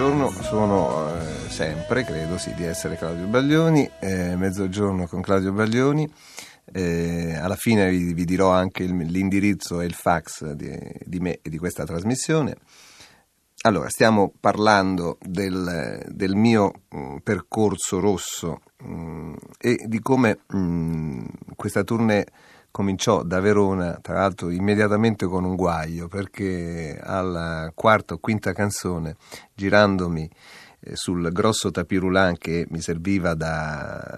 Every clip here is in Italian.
Buongiorno, sono eh, sempre, credo sì, di essere Claudio Baglioni, eh, mezzogiorno con Claudio Baglioni. Eh, alla fine vi, vi dirò anche il- l'indirizzo e il fax di, di me e di questa trasmissione. Allora, stiamo parlando del, del mio mm, percorso rosso mm, e di come mm, questa tournée cominciò da Verona, tra l'altro immediatamente con un guaio, perché alla quarta o quinta canzone, girandomi eh, sul grosso tapirulan che mi serviva da,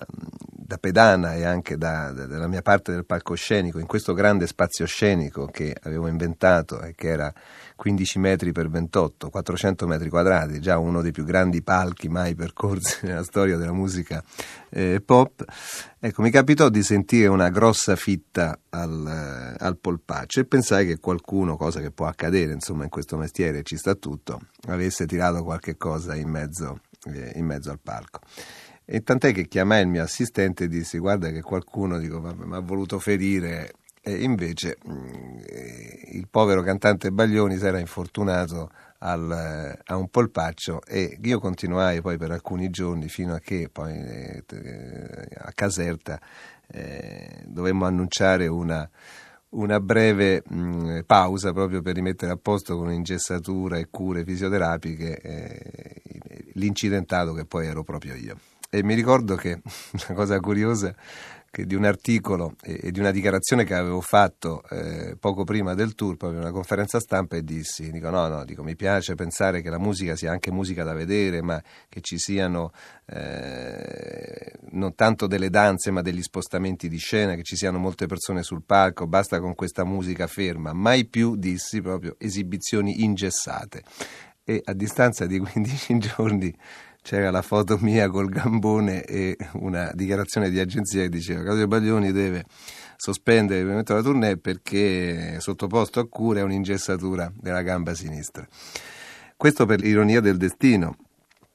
da pedana e anche da- da- dalla mia parte del palcoscenico, in questo grande spazio scenico che avevo inventato e che era 15 metri per 28, 400 metri quadrati, già uno dei più grandi palchi mai percorsi nella storia della musica eh, pop. Ecco, mi capitò di sentire una grossa fitta al, al polpaccio e pensai che qualcuno, cosa che può accadere insomma in questo mestiere, ci sta tutto, avesse tirato qualche cosa in mezzo, eh, in mezzo al palco. E tant'è che chiamai il mio assistente e dissi guarda che qualcuno dico, mi ha voluto ferire e invece mh, eh, il povero cantante Baglioni si era infortunato al, eh, a un polpaccio e io continuai poi per alcuni giorni fino a che poi eh, a Caserta eh, dovemmo annunciare una, una breve mh, pausa proprio per rimettere a posto con ingessatura e cure fisioterapiche eh, l'incidentato che poi ero proprio io. E mi ricordo che una cosa curiosa che di un articolo e, di una dichiarazione che avevo fatto eh, poco prima del tour, proprio in una conferenza stampa, e dissi, dico no, no, dico, mi piace pensare che la musica sia anche musica da vedere, ma che ci siano eh, non tanto delle danze ma degli spostamenti di scena, che ci siano molte persone sul palco, basta con questa musica ferma, mai più, dissi, proprio esibizioni ingessate. E a distanza di 15 giorni c'era la foto mia col gambone e una dichiarazione di agenzia che diceva Claudio Baglioni deve sospendere il momento della tournée perché è sottoposto a cura e un'ingessatura della gamba sinistra. Questo per l'ironia del destino.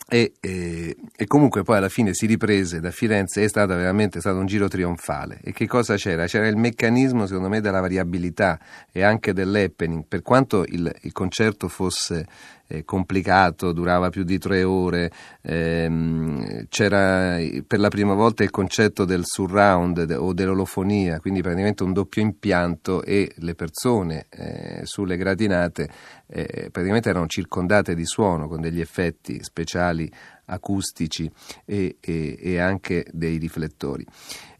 E, e- e comunque poi alla fine si riprese da Firenze, è stato veramente stato un giro trionfale. E che cosa c'era? C'era il meccanismo, secondo me, della variabilità e anche dell'happening. Per quanto il, il concerto fosse eh, complicato, durava più di tre ore, ehm, c'era per la prima volta il concetto del surround de- o dell'olofonia, quindi praticamente un doppio impianto e le persone eh, sulle gratinate eh, praticamente erano circondate di suono con degli effetti speciali acustici e, e- e anche dei riflettori.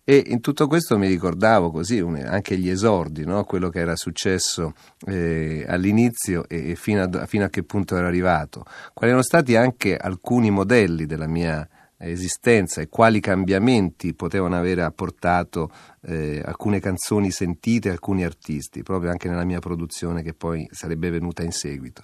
E in tutto questo mi ricordavo così un- anche gli esordi, no? quello che era successo eh, all'inizio e, e fino, a, fino a che punto era arrivato, quali erano stati anche alcuni modelli della mia esistenza e quali cambiamenti potevano avere apportato eh, alcune canzoni sentite, alcuni artisti, proprio anche nella mia produzione che poi sarebbe venuta in seguito.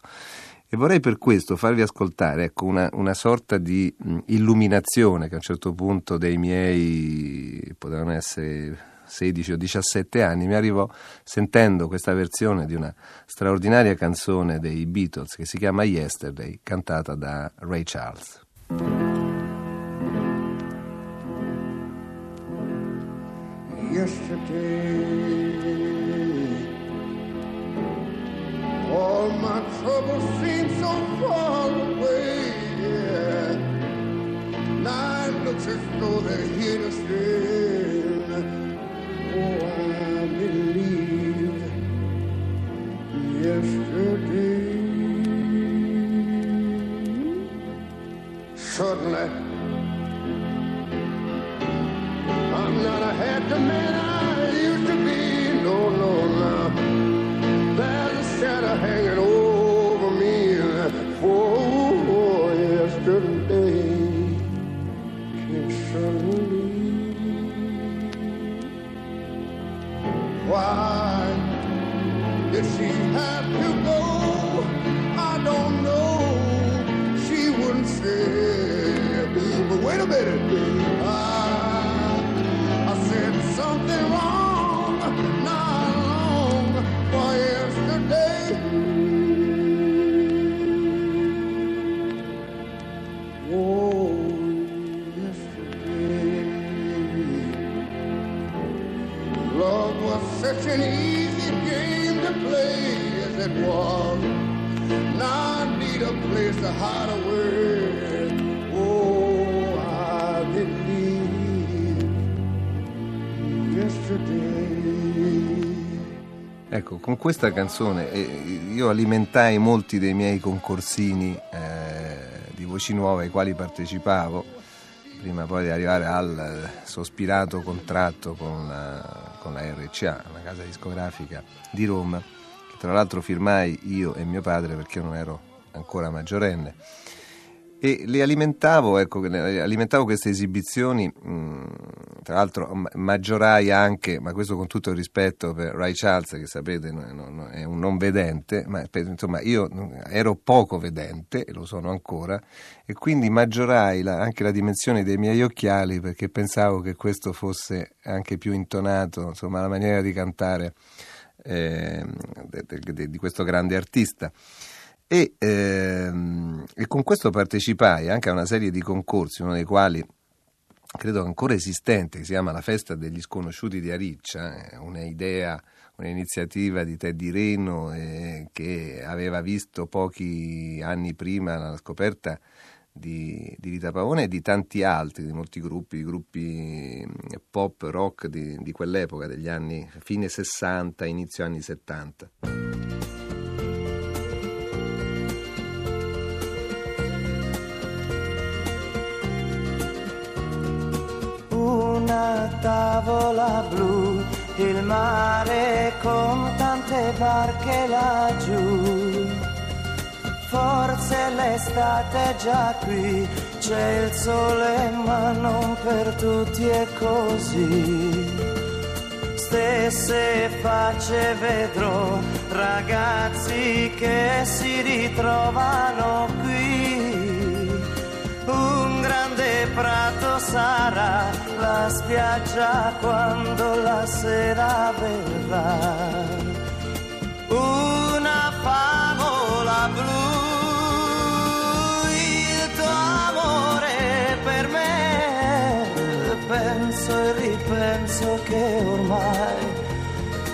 E vorrei per questo farvi ascoltare ecco, una, una sorta di mh, illuminazione che a un certo punto dei miei, potevano essere 16 o 17 anni, mi arrivò sentendo questa versione di una straordinaria canzone dei Beatles che si chiama Yesterday, cantata da Ray Charles. yesterday. All my troubles seem so far away. Yeah. Now it looks as though they're here to stay. Oh, I believe yesterday. Wait a minute. I, I said something wrong not long for yesterday. Oh, yesterday. Love was such an easy game to play as it was. Now I need a place to hide away. Ecco, con questa canzone eh, io alimentai molti dei miei concorsini eh, di voci nuove ai quali partecipavo, prima poi di arrivare al sospirato contratto con la, con la RCA, una casa discografica di Roma, che tra l'altro firmai io e mio padre perché io non ero ancora maggiorenne. E le alimentavo, ecco, alimentavo queste esibizioni, mh, tra l'altro ma- maggiorai anche, ma questo con tutto il rispetto per Ray Charles, che sapete è un non vedente, ma insomma io non- ero poco vedente, e lo sono ancora, e quindi maggiorai la- anche la dimensione dei miei occhiali perché pensavo che questo fosse anche più intonato, insomma la maniera di cantare de- di questo grande artista. E, ehm, e con questo partecipai anche a una serie di concorsi, uno dei quali credo ancora esistente, che si chiama La festa degli sconosciuti di Ariccia, è un'idea, un'iniziativa di Teddy Reno eh, che aveva visto pochi anni prima la scoperta di, di Rita Pavone e di tanti altri, di molti gruppi, gruppi mm, pop, rock di, di quell'epoca, degli anni fine 60, inizio anni 70. Tavola blu, il mare con tante barche laggiù. Forse l'estate è già qui, c'è il sole ma non per tutti è così. Stesse facce vedrò, ragazzi che si ritrovano qui. Sarà la spiaggia quando la sera verrà. Una favola blu, il tuo amore per me. Penso e ripenso che ormai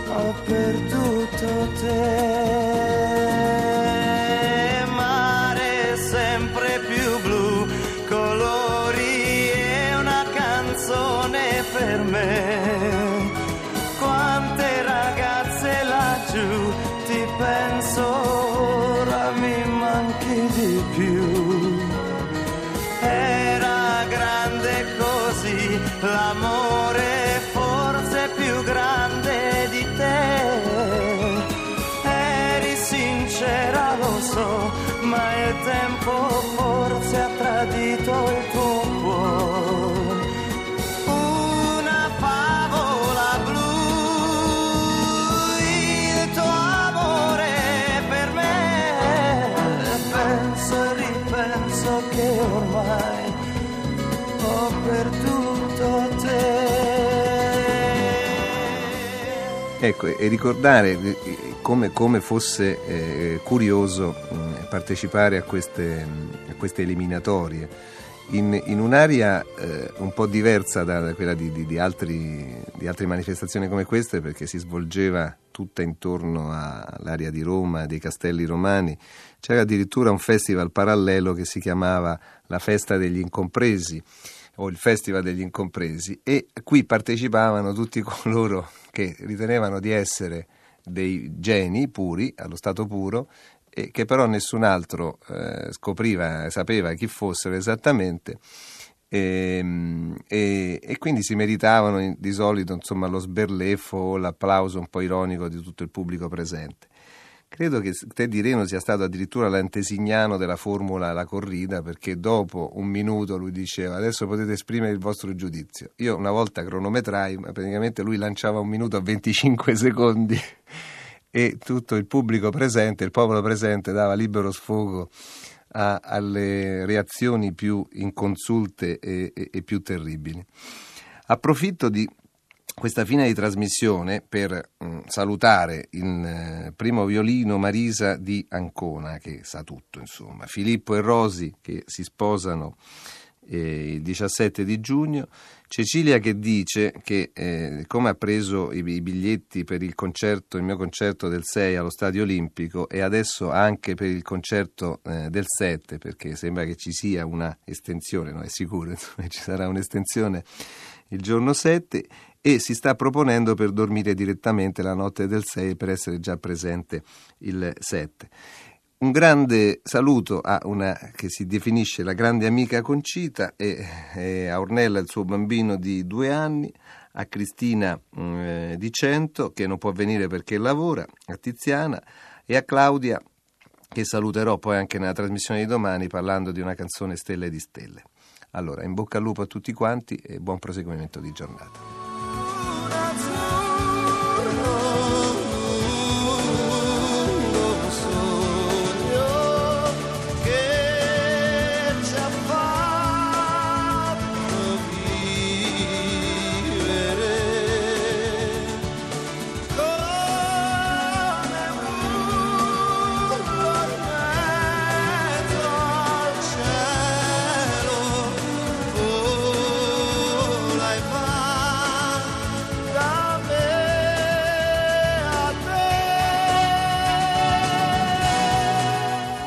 ho perduto te. Grande di te. Eri sincera, lo so, ma il tempo forse ha tradito il tuo cuore. Una favola blu, il tuo amore per me. Penso e ripenso che ormai ho perduto Ecco, e ricordare eh, come, come fosse eh, curioso mh, partecipare a queste, mh, a queste eliminatorie in, in un'area eh, un po' diversa da, da quella di, di- di altri- di altre manifestazioni come queste, perché si svolgeva tutta intorno all'area di Roma, dei castelli romani. C'era addirittura un festival parallelo che si chiamava la Festa degli Incompresi o il Festival degli Incompresi e qui partecipavano tutti coloro che ritenevano di essere dei geni puri, allo stato puro, e che però nessun altro eh, scopriva, sapeva chi fossero esattamente. E, e- e quindi si meritavano di solito insomma, lo sberleffo o l'applauso un po' ironico di tutto il pubblico presente. Credo che Teddy Reno sia stato addirittura l'antesignano della formula La corrida perché dopo un minuto lui diceva adesso potete esprimere il vostro giudizio. Io una volta cronometrai, ma praticamente lui lanciava un minuto a 25 secondi e tutto il pubblico presente, il popolo presente dava libero sfogo a, alle reazioni più inconsulte e, e, e più terribili. Approfitto di questa fine di trasmissione per mh, mm, salutare il eh, primo violino Marisa di Ancona, che sa tutto, insomma, Filippo e Rosi che si sposano eh, il 17 di giugno, Cecilia che dice che eh, come ha preso i, i, biglietti per il concerto, il mio concerto del 6 allo Stadio Olimpico e adesso anche per il concerto eh, del 7, perché sembra che ci sia una estensione, no è sicuro, insomma, ci sarà un'estensione il giorno 7 e si sta proponendo per dormire direttamente la notte del 6 per essere già presente il 7. Un grande saluto a una che si definisce la grande amica Concita e, e a Ornella, il suo bambino di due anni, a Cristina eh, di Cento che non può venire perché lavora, a Tiziana e a Claudia che saluterò poi anche nella trasmissione di domani parlando di una canzone Stelle di Stelle. Allora, in bocca al lupo a tutti quanti e buon proseguimento di giornata.